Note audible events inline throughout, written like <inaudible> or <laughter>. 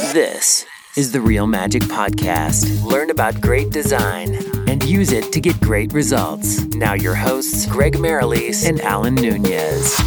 This is the Real Magic Podcast. Learn about great design and use it to get great results. Now, your hosts, Greg Merrilees and Alan Nunez.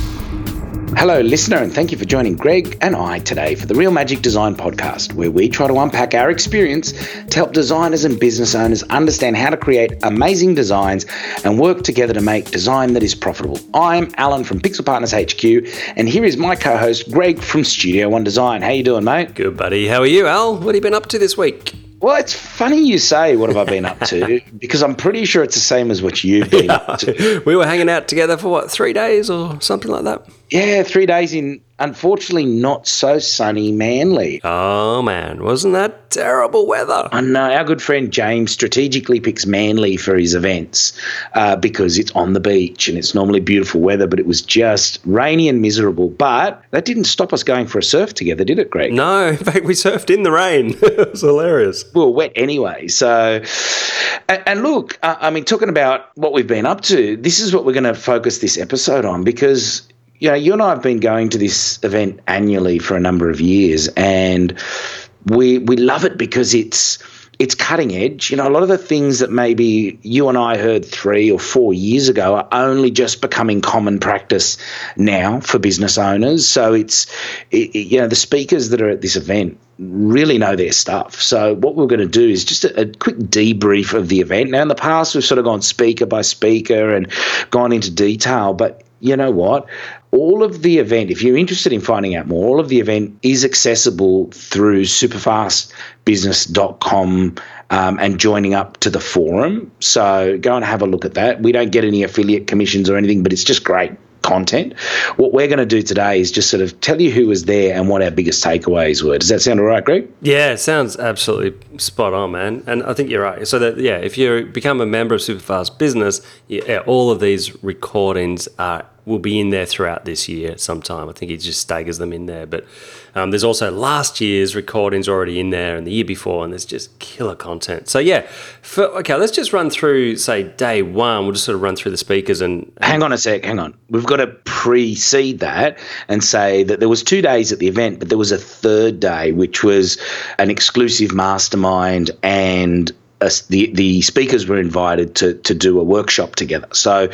Hello, listener, and thank you for joining Greg and I today for the Real Magic Design Podcast, where we try to unpack our experience to help designers and business owners understand how to create amazing designs and work together to make design that is profitable. I'm Alan from Pixel Partners HQ, and here is my co-host Greg from Studio One Design. How you doing, mate? Good, buddy. How are you, Al? What have you been up to this week? Well, it's funny you say, what have I been up to? <laughs> because I'm pretty sure it's the same as what you've been up to. <laughs> We were hanging out together for what, three days or something like that? Yeah, three days in, unfortunately, not so sunny Manly. Oh, man. Wasn't that terrible weather? I know our good friend James strategically picks Manly for his events uh, because it's on the beach and it's normally beautiful weather, but it was just rainy and miserable. But that didn't stop us going for a surf together, did it, Greg? No, <laughs> in fact, we surfed in the rain. <laughs> it was hilarious. we were wet anyway. So, and, and look, uh, I mean, talking about what we've been up to, this is what we're going to focus this episode on because. You know, you and I have been going to this event annually for a number of years, and we we love it because it's it's cutting edge. You know, a lot of the things that maybe you and I heard three or four years ago are only just becoming common practice now for business owners. So it's, it, it- you know, the speakers that are at this event really know their stuff. So what we're going to do is just a, a quick debrief of the event. Now, in the past, we've sort of gone speaker by speaker and gone into detail, but you know what? All of the event, if you're interested in finding out more, all of the event is accessible through superfastbusiness.com um, and joining up to the forum. So go and have a look at that. We don't get any affiliate commissions or anything, but it's just great content. What we're going to do today is just sort of tell you who was there and what our biggest takeaways were. Does that sound all right, Greg? Yeah, it sounds absolutely spot on, man. And I think you're right. So that yeah, if you become a member of Superfast Business, yeah, all of these recordings are will be in there throughout this year sometime. I think he just staggers them in there. But um, there's also last year's recordings already in there and the year before, and there's just killer content. So yeah, for, okay, let's just run through say day one. We'll just sort of run through the speakers and, and Hang on a sec, hang on. We've got to precede that and say that there was two days at the event, but there was a third day, which was an exclusive mastermind and a, the the speakers were invited to to do a workshop together. So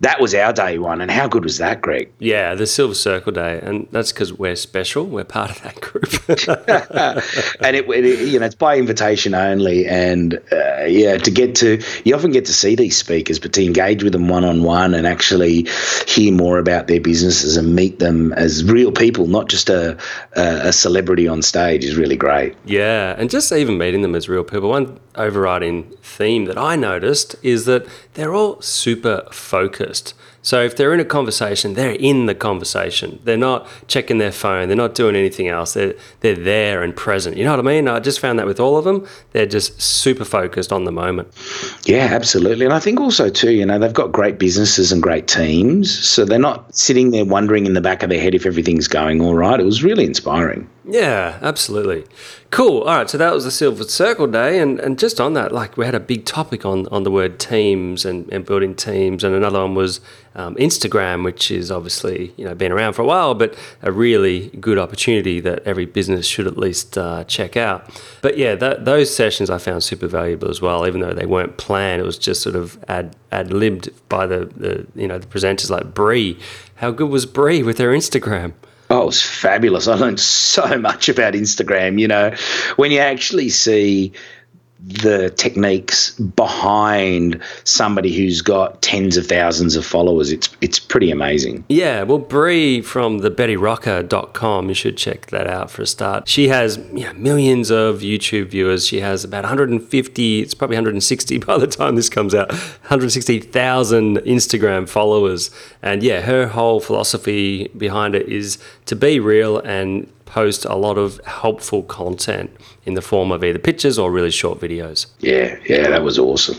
that was our day one, and how good was that, Greg? yeah, the Silver Circle Day, and that's because we're special. We're part of that group. <laughs> <laughs> and it, it, you know, it's by invitation only. And uh, yeah, to get to, you often get to see these speakers, but to engage with them one on one and actually hear more about their businesses and meet them as real people, not just a, a, a celebrity on stage, is really great. Yeah, and just even meeting them as real people. One overriding theme that I noticed is that they're all super focused. So if they're in a conversation, they're in the conversation. They're not checking their phone. They're not doing anything else. They're they're there and present. You know what I mean? I just found that with all of them, they're just super focused on the moment. Yeah, absolutely. And I think also too, you know, they've got great businesses and great teams, so they're not sitting there wondering in the back of their head if everything's going all right. It was really inspiring. Yeah, absolutely. Cool. All right, so that was the Silver Circle Day, and, and just on that, like we had a big topic on, on the word teams and, and building teams, and another one was um, Instagram, which is obviously you know been around for a while, but a really good opportunity that every business should at least uh, check out. But yeah, that, those sessions I found super valuable as well, even though they weren't planned. It was just sort of ad ad libbed by the, the you know the presenters like Bree. How good was Bree with her Instagram? Oh, it was fabulous. <laughs> I learned so much about Instagram. You know, when you actually see the techniques behind somebody who's got tens of thousands of followers, it's it's pretty amazing. Yeah, well, Bree from the BettyRocker.com, you should check that out for a start. She has you know, millions of YouTube viewers. She has about 150, it's probably 160 <laughs> by the time this comes out, 160,000 Instagram followers. And yeah, her whole philosophy behind it is to be real and post a lot of helpful content in the form of either pictures or really short videos. Yeah, yeah, that was awesome.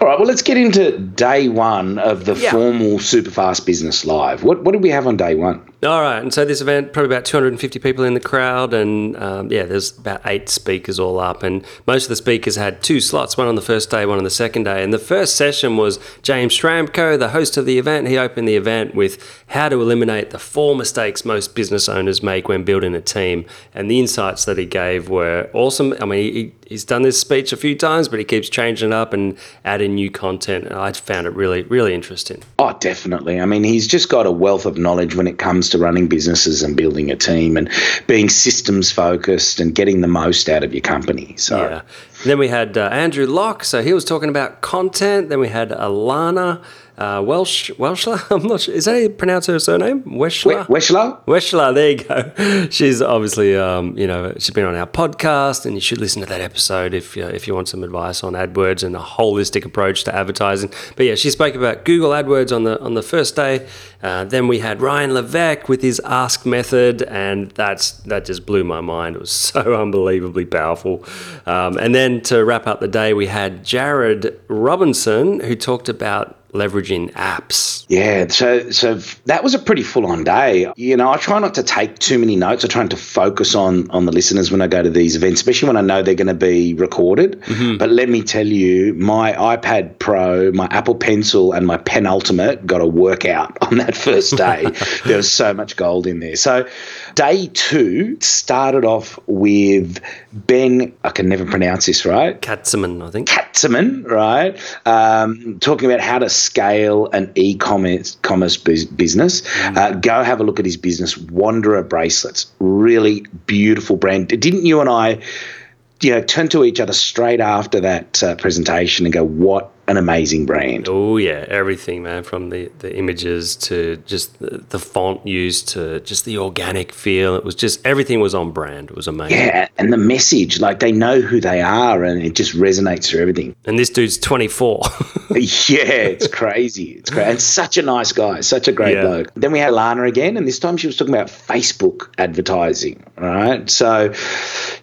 All right, well, let's get into day one of the Yeah. formal Superfast Business Live. What what did we have on day one? All right, and so this event probably about 250 people in the crowd, and um, yeah, there's about eight speakers all up, and most of the speakers had two slots, one on the first day, one on the second day. And the first session was James Schramko, the host of the event. He opened the event with how to eliminate the four mistakes most business owners make when building a team. And the insights that he gave were awesome. I mean, he, he's done this speech a few times, but he keeps changing it up and adding new content. And I found it really, really interesting. Oh, definitely. I mean, he's just got a wealth of knowledge when it comes to running businesses and building a team and being systems focused and getting the most out of your company. So. Yeah. Then we had uh, Andrew Lock, so he was talking about content. Then we had Alana uh, Welsh Welshler. <laughs> I'm not sure. Is that how you pronounce her surname? Weschler. Weschler. Weschler. There you go. <laughs> She's obviously, um, you know, she's been on our podcast, and you should listen to that episode if you, if you want some advice on AdWords and a holistic approach to advertising. But yeah, she spoke about Google AdWords on the on the first day. Uh, then we had Ryan Levesque with his Ask method, and that's that just blew my mind. It was <laughs> so unbelievably powerful. Um, and then to wrap up the day, we had Jared Robinson who talked about leveraging apps. Yeah, so so that was a pretty full on day. You know, I try not to take too many notes. I try to focus on on the listeners when I go to these events, especially when I know they're going to be recorded. Mm-hmm. But let me tell you, my iPad Pro, my Apple Pencil, and my Penultimate got a workout <laughs> on that first day. <laughs> there was so much gold in there. So day two started off with Ben. I can never pronounce this right. Katzman, I think. Katzman, right? Um, talking about how to scale an e-commerce commerce business. Mm. Uh, go have a look at his business, Wanderer Bracelets. Really beautiful brand. Didn't you and I, you know, turn to each other straight after that uh, presentation and go, "What an amazing brand. Oh yeah, everything, man, from the, the images to just the, the, font used to just the organic feel. It was just everything was on brand. It was amazing. Yeah, and the message, like they know who they are, and it just resonates through everything. And this dude's twenty four. <laughs> yeah, it's crazy. It's great, and such a nice guy, such a great yeah. bloke. Then we had Lana again, and this time she was talking about Facebook advertising. Right, so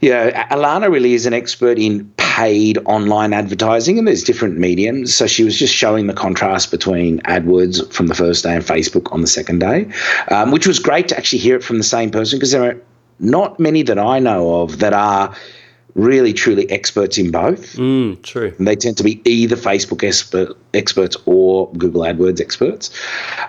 yeah, Alana really is an expert in paid online advertising, and there's different mediums. So she was just showing the contrast between AdWords from the first day and Facebook on the second day, um, which was great to actually hear it from the same person because there are not many that I know of that are really truly experts in both. Mm, true. And they tend to be either Facebook expert, experts or Google AdWords experts.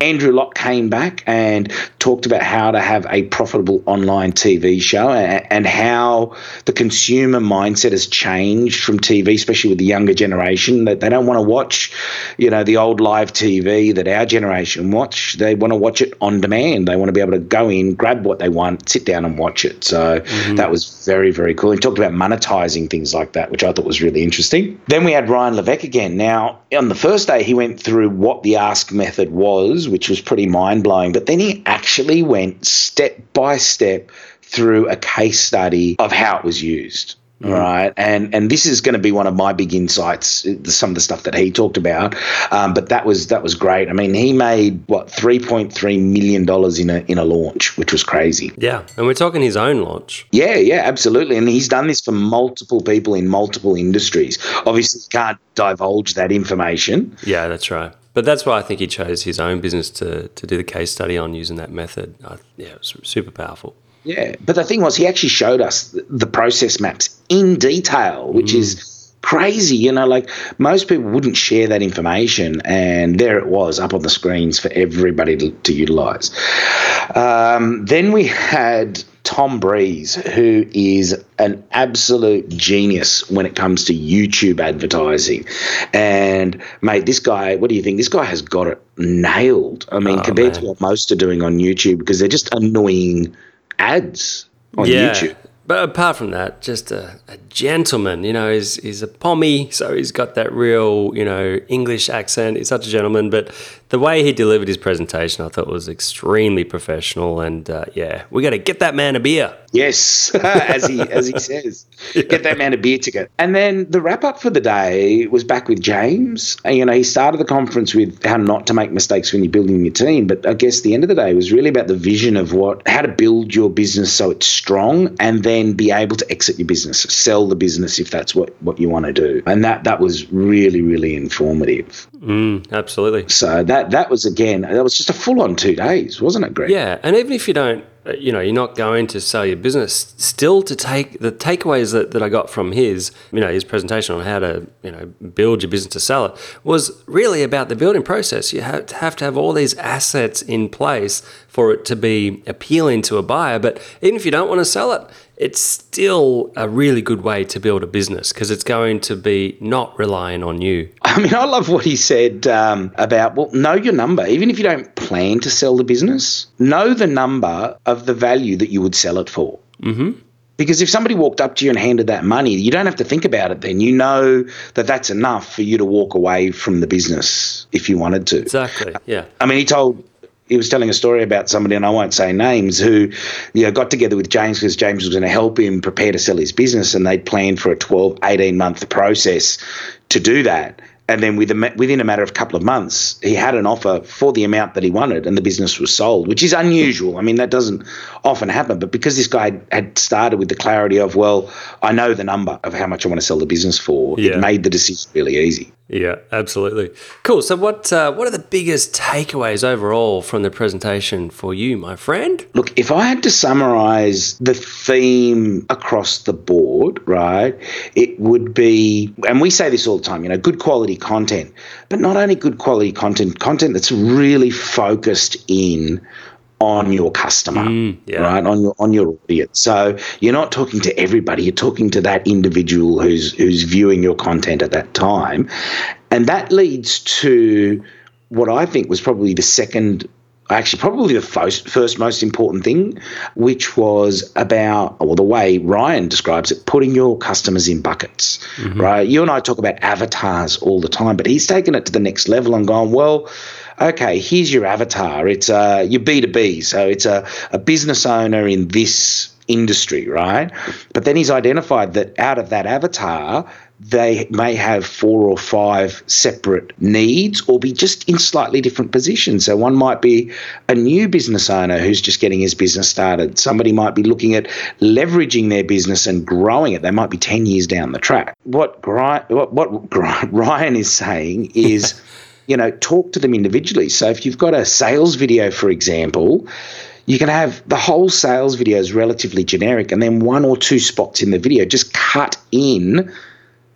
Andrew Lock came back and talked about how to have a profitable online TV show and, how the consumer mindset has changed from TV, especially with the younger generation, that they don't want to watch, you know, the old live TV that our generation watch. They want to watch it on demand. They want to be able to go in, grab what they want, sit down and watch it. So mm-hmm. that was very, very cool. He talked about monetizing things like that, which I thought was really interesting. Then we had Ryan Levesque again. Now, on the first day, he went through what the ask method was, which was pretty mind blowing, but then he actually went step by step through a case study of how it was used. Mm. Right, and and this is going to be one of my big insights. Some of the stuff that he talked about, um, but that was that was great. I mean, he made what three point three million dollars in a in a launch, which was crazy. Yeah, and we're talking his own launch. Yeah, yeah, absolutely. And he's done this for multiple people in multiple industries. Obviously, can't divulge that information. Yeah, that's right. But that's why I think he chose his own business to to do the case study on using that method. I, yeah, it was super powerful. Yeah, but the thing was, he actually showed us the process maps in detail, which mm. is crazy. You know, like most people wouldn't share that information, and there it was up on the screens for everybody to, to utilize. Um, then we had Tom Breeze, who is an absolute genius when it comes to YouTube advertising. And, mate, this guy, what do you think? This guy has got it nailed. I mean, oh, compared man. to what most are doing on YouTube, because they're just annoying ads on yeah. YouTube. But apart from that, just a, a, gentleman. You know, he's, he's a pommy, so he's got that real, you know, English accent. He's such a gentleman. But the way he delivered his presentation, I thought was extremely professional. And uh, yeah, we got to get that man a beer. Yes, <laughs> as he as he says, yeah. get that man a beer ticket. And then the wrap up for the day was back with James. And, you know, he started the conference with how not to make mistakes when you're building your team. But I guess the end of the day was really about the vision of what how to build your business so it's strong, and then be able to exit your business, sell the business if that's what what you want to do. And that that was really really informative. Mm, absolutely. So that that was again that was just a full on two days, wasn't it, Greg? Yeah, and even if you don't you know, you're not going to sell your business. Still, to take the takeaways that, that I got from his, you know, his presentation on how to, you know, build your business to sell it was really about the building process. You have to have, to have all these assets in place for it to be appealing to a buyer. But even if you don't want to sell it, it's still a really good way to build a business because it's going to be not relying on you. I mean, I love what he said um, about, well, know your number. Even if you don't plan to sell the business, know the number of the value that you would sell it for. Mm-hmm. Because if somebody walked up to you and handed that money, you don't have to think about it then. You know that that's enough for you to walk away from the business if you wanted to. Exactly. Yeah. I mean, he told he was telling a story about somebody, and I won't say names, who you know got together with James because James was going to help him prepare to sell his business, and they'd planned for a 12, 18 month process to do that. And then with a, within a matter of a couple of months, he had an offer for the amount that he wanted, and the business was sold, which is unusual. I mean, that doesn't often happen. But because this guy had started with the clarity of, well, I know the number of how much I want to sell the business for, Yeah. it made the decision really easy. Yeah, absolutely. Cool. So, what uh, what are the biggest takeaways overall from the presentation for you, my friend? Look, if I had to summarize the theme across the board, right, it would be, and we say this all the time, you know, good quality content, but not only good quality content, content that's really focused in on your customer, mm, yeah. right, on your on your audience. So you're not talking to everybody; you're talking to that individual who's who's viewing your content at that time, and that leads to what I think was probably the second actually probably the first, first most important thing, which was about, or the way Ryan describes it, putting your customers in buckets, mm-hmm. right? You and I talk about avatars all the time, but he's taken it to the next level and gone, well, okay, here's your avatar. It's uh, your B2B. So it's a, a business owner in this industry, right? But then he's identified that out of that avatar, they may have four or five separate needs or be just in slightly different positions. So one might be a new business owner who's just getting his business started. Somebody might be looking at leveraging their business and growing it. They might be 10 years down the track. What, Gri- what, what <laughs> Ryan is saying is, <laughs> you know, talk to them individually. So if you've got a sales video, for example, you can have the whole sales video is relatively generic and then one or two spots in the video just cut in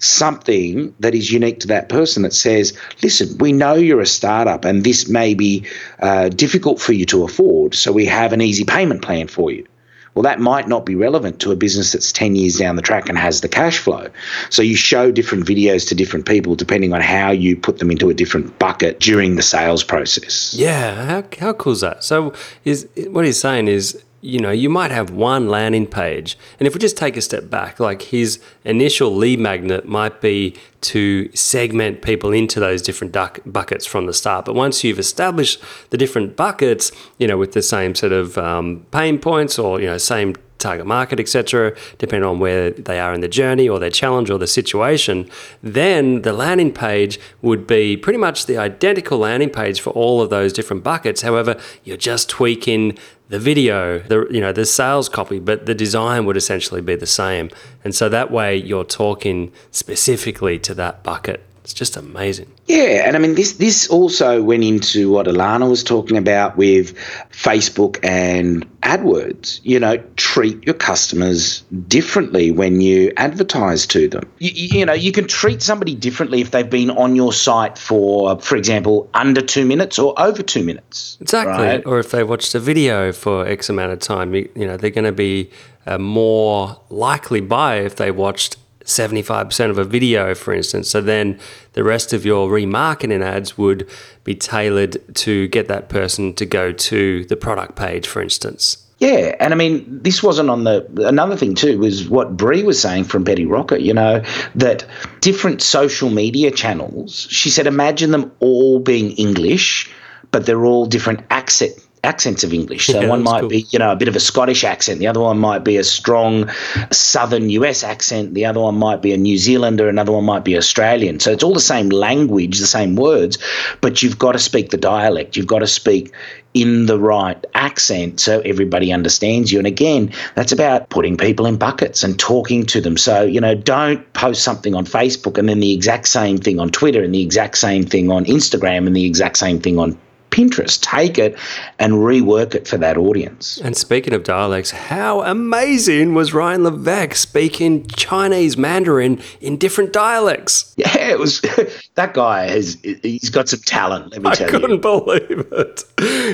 something that is unique to that person that says, listen, we know you're a startup and this may be uh, difficult for you to afford, so we have an easy payment plan for you. Well, that might not be relevant to a business that's 10 years down the track and has the cash flow. So you show different videos to different people depending on how you put them into a different bucket during the sales process. Yeah, how, how cool is that? So, is what he's saying is, you know, you might have one landing page, and if we just take a step back, like his initial lead magnet might be to segment people into those different duck buckets from the start. But once you've established the different buckets, you know, with the same sort of um, pain points or you know, same target market, etc., depending on where they are in the journey or their challenge or the situation, then the landing page would be pretty much the identical landing page for all of those different buckets. However, you're just tweaking the video, the you know, the sales copy, but the design would essentially be the same. And so that way you're talking specifically to that bucket. It's just amazing. Yeah, and I mean this this also went into what Alana was talking about with Facebook and AdWords. You know, treat your customers differently when you advertise to them. You, you know, you can treat somebody differently if they've been on your site for, for example, under two minutes or over two minutes. Exactly. right? Or if they watched a video for X amount of time, you, you know, they're going to be a more likely buyer if they watched 75% of a video, for instance. So then the rest of your remarketing ads would be tailored to get that person to go to the product page, for instance. Yeah, and I mean, this wasn't on the. Another thing too was what Bree was saying from Betty Rocker. You know that different social media channels. She said, imagine them all being English, but they're all different accent accents of English. So Yeah, one might cool. be, you know, a bit of a Scottish accent. The other one might be a strong Southern US accent. The other one might be a New Zealander. Another one might be Australian. So it's all the same language, the same words, but you've got to speak the dialect. You've got to speak in the right accent so everybody understands you. And again, that's about putting people in buckets and talking to them. So, you know, don't post something on Facebook and then the exact same thing on Twitter and the exact same thing on Instagram and the exact same thing on Pinterest. Take it and rework it for that audience. And speaking of dialects, how amazing was Ryan Levesque speaking Chinese Mandarin in different dialects? Yeah, it was. <laughs> that guy has. He's got some talent. Let me I tell you, I couldn't believe it.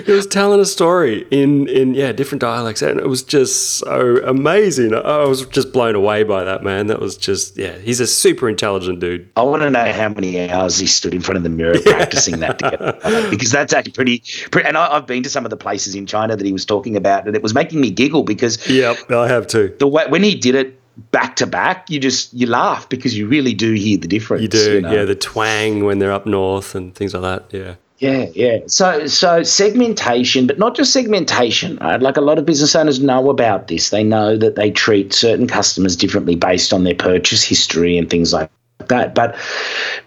He was telling a story in in yeah different dialects, and it was just so amazing. I was just blown away by that man. That was just yeah. He's a super intelligent dude. I want to know how many hours he stood in front of the mirror <laughs> practicing that together, because that's actually pretty. pretty and I, I've been to some of the places in China that he was talking about, and it was making me giggle because yeah, I have too. the way when he did it back to back, you just you laugh because you really do hear the difference. You do, know? yeah. The twang when they're up north and things like that. Yeah. Yeah, yeah. So so segmentation, but not just segmentation. Right? Like a lot of business owners know about this. They know that they treat certain customers differently based on their purchase history and things like that. But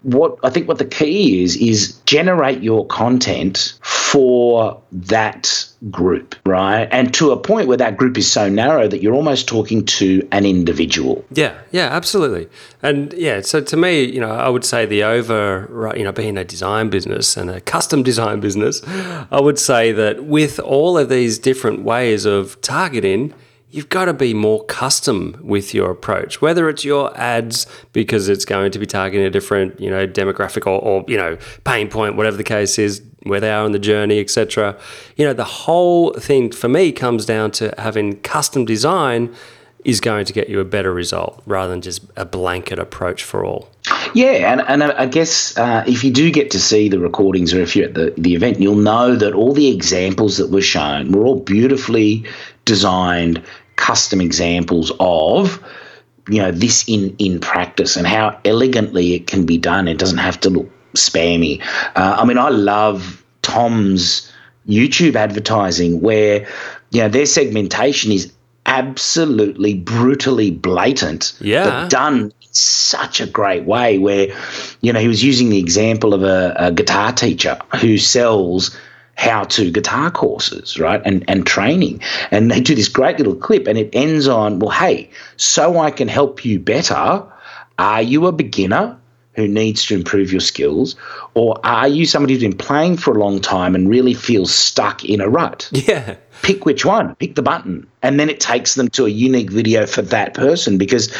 what I think what the key is is generate your content for that group, right? And to a point where that group is so narrow that you're almost talking to an individual. Yeah, yeah, absolutely. And yeah, so to me, you know, I would say the over, you know, being a design business and a custom design business, I would say that with all of these different ways of targeting, you've got to be more custom with your approach, whether it's your ads because it's going to be targeting a different, you know, demographic or, or you know, pain point, whatever the case is, where they are on the journey, etc. You know, the whole thing for me comes down to having custom design is going to get you a better result rather than just a blanket approach for all. Yeah, and, and I guess uh, if you do get to see the recordings or if you're at the, the event, you'll know that all the examples that were shown were all beautifully designed, custom examples of you know this in in practice and how elegantly it can be done. It doesn't have to look spammy. Uh, I mean, I love Tom's YouTube advertising where you know their segmentation is absolutely brutally blatant Yeah. but done in such a great way where you know he was using the example of a, a guitar teacher who sells how to guitar courses right and and training and they do this great little clip and it ends on well hey so i can help you better are you a beginner who needs to improve your skills or are you somebody who's been playing for a long time and really feels stuck in a rut <laughs> Yeah. pick which one, pick the button. And then it takes them to a unique video for that person because,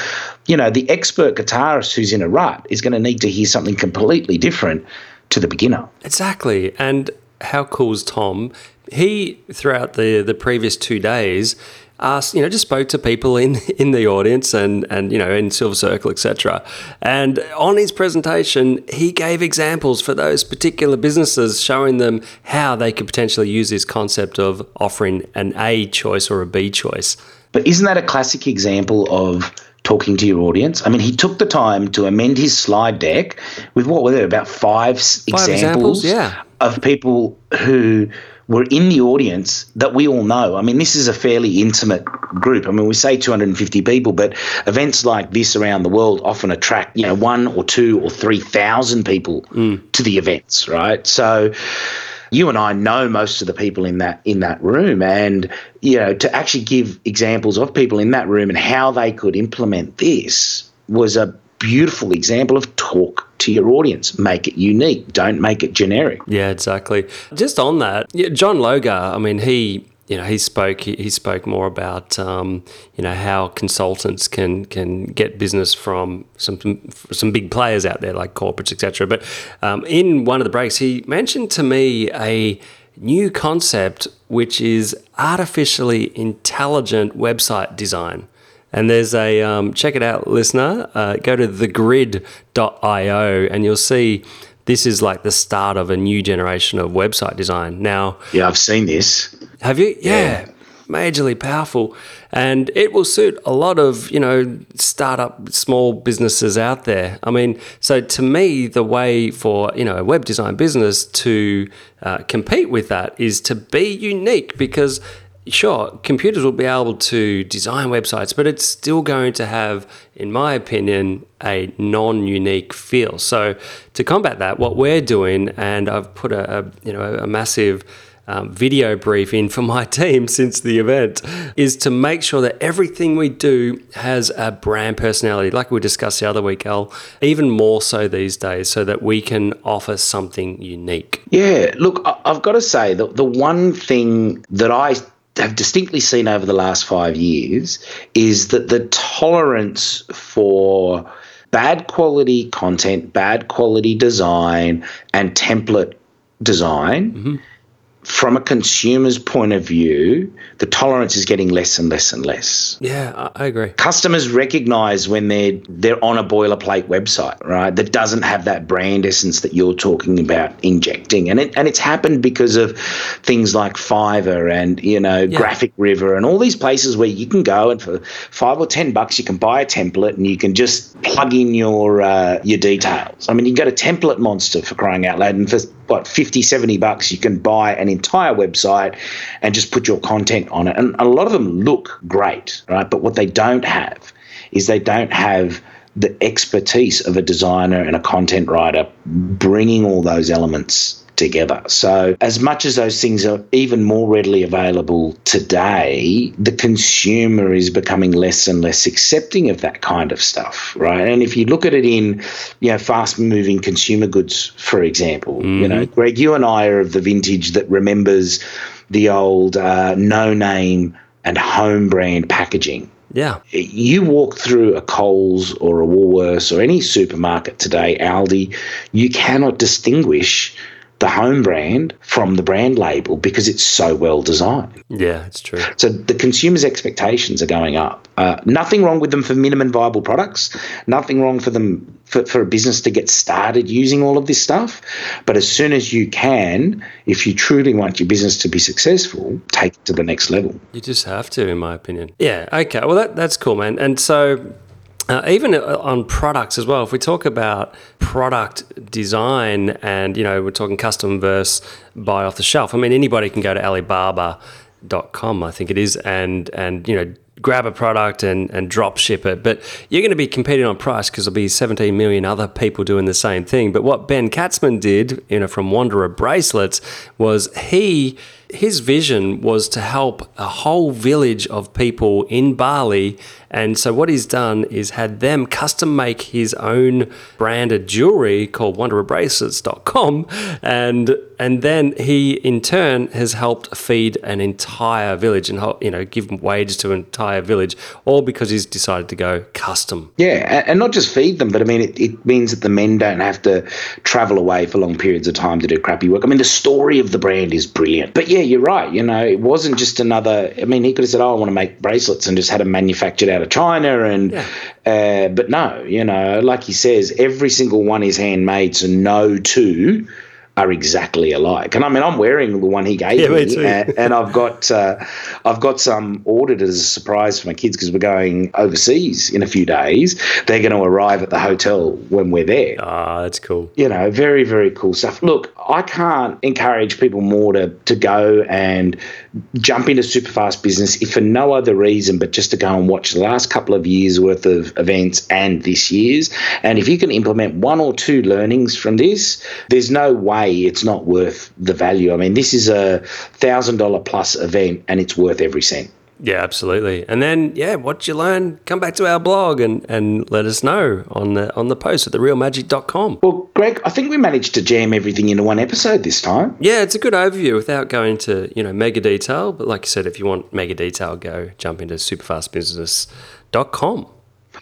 you know, the expert guitarist who's in a rut is going to need to hear something completely different to the beginner. Exactly. And how cool is Tom? He, throughout the, the previous two days, asked, you know, just spoke to people in, <laughs> in the audience and, and, you know, in Silver Circle, etc. And on his presentation, he gave examples for those particular businesses, showing them how they could potentially use this concept of offering an A choice or a B choice. But isn't that a classic example of talking to your audience? I mean, he took the time to amend his slide deck with what were there about five, Five examples, examples, yeah. Of people who were in the audience that we all know. I mean, this is a fairly intimate group. I mean, we say 250 people, but events like this around the world often attract, you know, one or two or 3,000 people mm. to the events, right? So you and I know most of the people in that in that room and you know to actually give examples of people in that room and how they could implement this was a beautiful example of talk to your audience make it unique don't make it generic Yeah, exactly. Just on that, John Logar, I mean, he you know he spoke he, he spoke more about um, you know how consultants can can get business from some some big players out there like corporates etc. But um, in one of the breaks, he mentioned to me a new concept which is artificially intelligent website design. And there's a um, check it out, listener. Uh, go to thegrid.io and you'll see this is like the start of a new generation of website design. Now, yeah i've seen this have you? Yeah. Majorly powerful. And it will suit a lot of, you know, startup small businesses out there. I mean, so to me, the way for, you know, a web design business to uh, compete with that is to be unique because sure, computers will be able to design websites, but it's still going to have, in my opinion, a non unique feel. So to combat that, what we're doing, and I've put a, a you know, a massive um, video briefing for <laughs> my team since the event is to make sure that everything we do has a brand personality, like we discussed the other week, Al, even more so these days, so that we can offer something unique. Yeah, look, I've got to say that the one thing that I have distinctly seen over the last five years is that the tolerance for bad quality content, bad quality design, and template design mm-hmm from a consumer's point of view, the tolerance is getting less and less and less. Yeah, I agree. Customers recognize when they're they're on a boilerplate website, right, that doesn't have that brand essence that you're talking about injecting, and it and it's happened because of things like Fiverr and you know yeah. Graphic River and all these places where you can go and for five or ten bucks you can buy a template and you can just plug in your uh, your details. I mean, you can go to Template Monster for crying out loud, and for what 50 70 bucks you can buy an entire website and just put your content on it. And a lot of them look great right? But what they don't have is they don't have the expertise of a designer and a content writer bringing all those elements together. So, as much as those things are even more readily available today, the consumer is becoming less and less accepting of that kind of stuff, right? And if you look at it in, you know, fast moving consumer goods, for example, mm-hmm. you know, mm-hmm. Greg, you and I are of the vintage that remembers the old uh, no name and home brand packaging. Yeah. You walk through a Coles or a Woolworths or any supermarket today, Aldi, you cannot distinguish the home brand from the brand label because it's so well designed. Yeah, it's true. So the consumer's expectations are going up. Uh, nothing wrong with them for minimum viable products. Nothing wrong for them for, for a business to get started using all of this stuff. But as soon as you can, if you truly want your business to be successful, take it to the next level. You just have to, in my opinion. Yeah. Okay. Well, that, that's cool, man. And so uh, even uh, on products as well, if we talk about product design and, you know, we're talking custom versus buy off the shelf, I mean, anybody can go to Alibaba.com, I think it is, and, and you know, grab a product and, and drop ship it. But you're going to be competing on price because there'll be 17 million other people doing the same thing. But what Ben Katzman did, you know, from Wanderer Bracelets was he his vision was to help a whole village of people in Bali and so what he's done is had them custom make his own branded jewelry called wandererbracelets.com and and then he in turn has helped feed an entire village and you know give wages to an entire village all because he's decided to go custom. Yeah, and not just feed them, but I mean it, it means that the men don't have to travel away for long periods of time to do crappy work. I mean the story of the brand is brilliant. But yeah, you're right, you know, it wasn't just another I mean he could have said, Oh, I want to make bracelets and just had them manufactured out out of China, and yeah. uh, but no, you know, like he says, every single one is handmade, so no two are exactly alike. And I mean, I'm wearing the one he gave yeah, me, me and, and, I've got <laughs> uh, I've got some ordered as a surprise for my kids because we're going overseas in a few days. They're going to arrive at the hotel when we're there. Ah, that's cool. You know, very very cool stuff. Look, I can't encourage people more to to go and jump into super fast business if for no other reason but just to go and watch the last couple of years worth of events and this year's. And if you can implement one or two learnings from this, there's no way it's not worth the value. I mean, this is a thousand dollar plus event and it's worth every cent. Yeah, absolutely. And then, yeah, what you learn, come back to our blog and, and let us know on the on the post at therealmagic.com. Well, Greg, I think we managed to jam everything into one episode this time. Yeah, it's a good overview without going to, you know, mega detail. But like you said, if you want mega detail, go jump into superfastbusiness.com.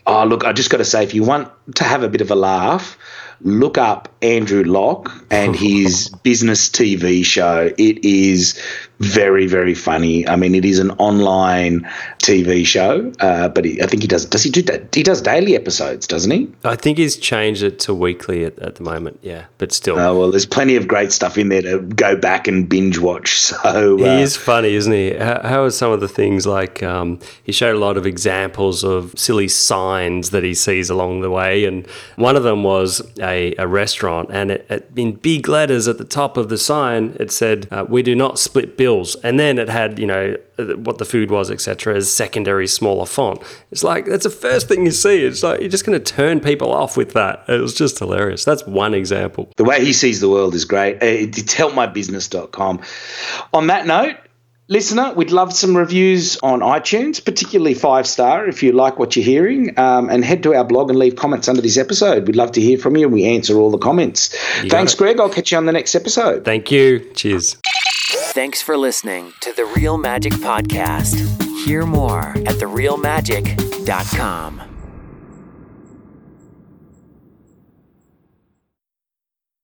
Oh, look, I just got to say, if you want to have a bit of a laugh, look up Andrew Lock and <laughs> his business TV show. It is very very funny. I mean, it is an online TV show, uh, but he, I think he does. Does he do that? He does daily episodes, doesn't he? I think he's changed it to weekly at, at the moment. Yeah, but still. Oh well, there's plenty of great stuff in there to go back and binge watch. <laughs> So uh, he is funny, isn't he? How, how are some of the things like um, he showed a lot of examples of silly signs that he sees along the way, and one of them was a, a restaurant, and it, it, in big letters at the top of the sign, it said, uh, "We do not split bills," and then it had you know what the food was, etc., as secondary smaller font. It's like that's the first thing you see. It's like you're just going to turn people off with that. It was just hilarious. That's one example. The way he sees the world is great. It's helpmybusiness.com. On that note, Listener, we'd love some reviews on iTunes, particularly five star if you like what you're hearing. Um, and head to our blog and leave comments under this episode. We'd love to hear from you and we answer all the comments. You Thanks, Greg. I'll catch you on the next episode. Thank you. Cheers. Thanks for listening to the Real Magic Podcast. Hear more at therealmagic.com.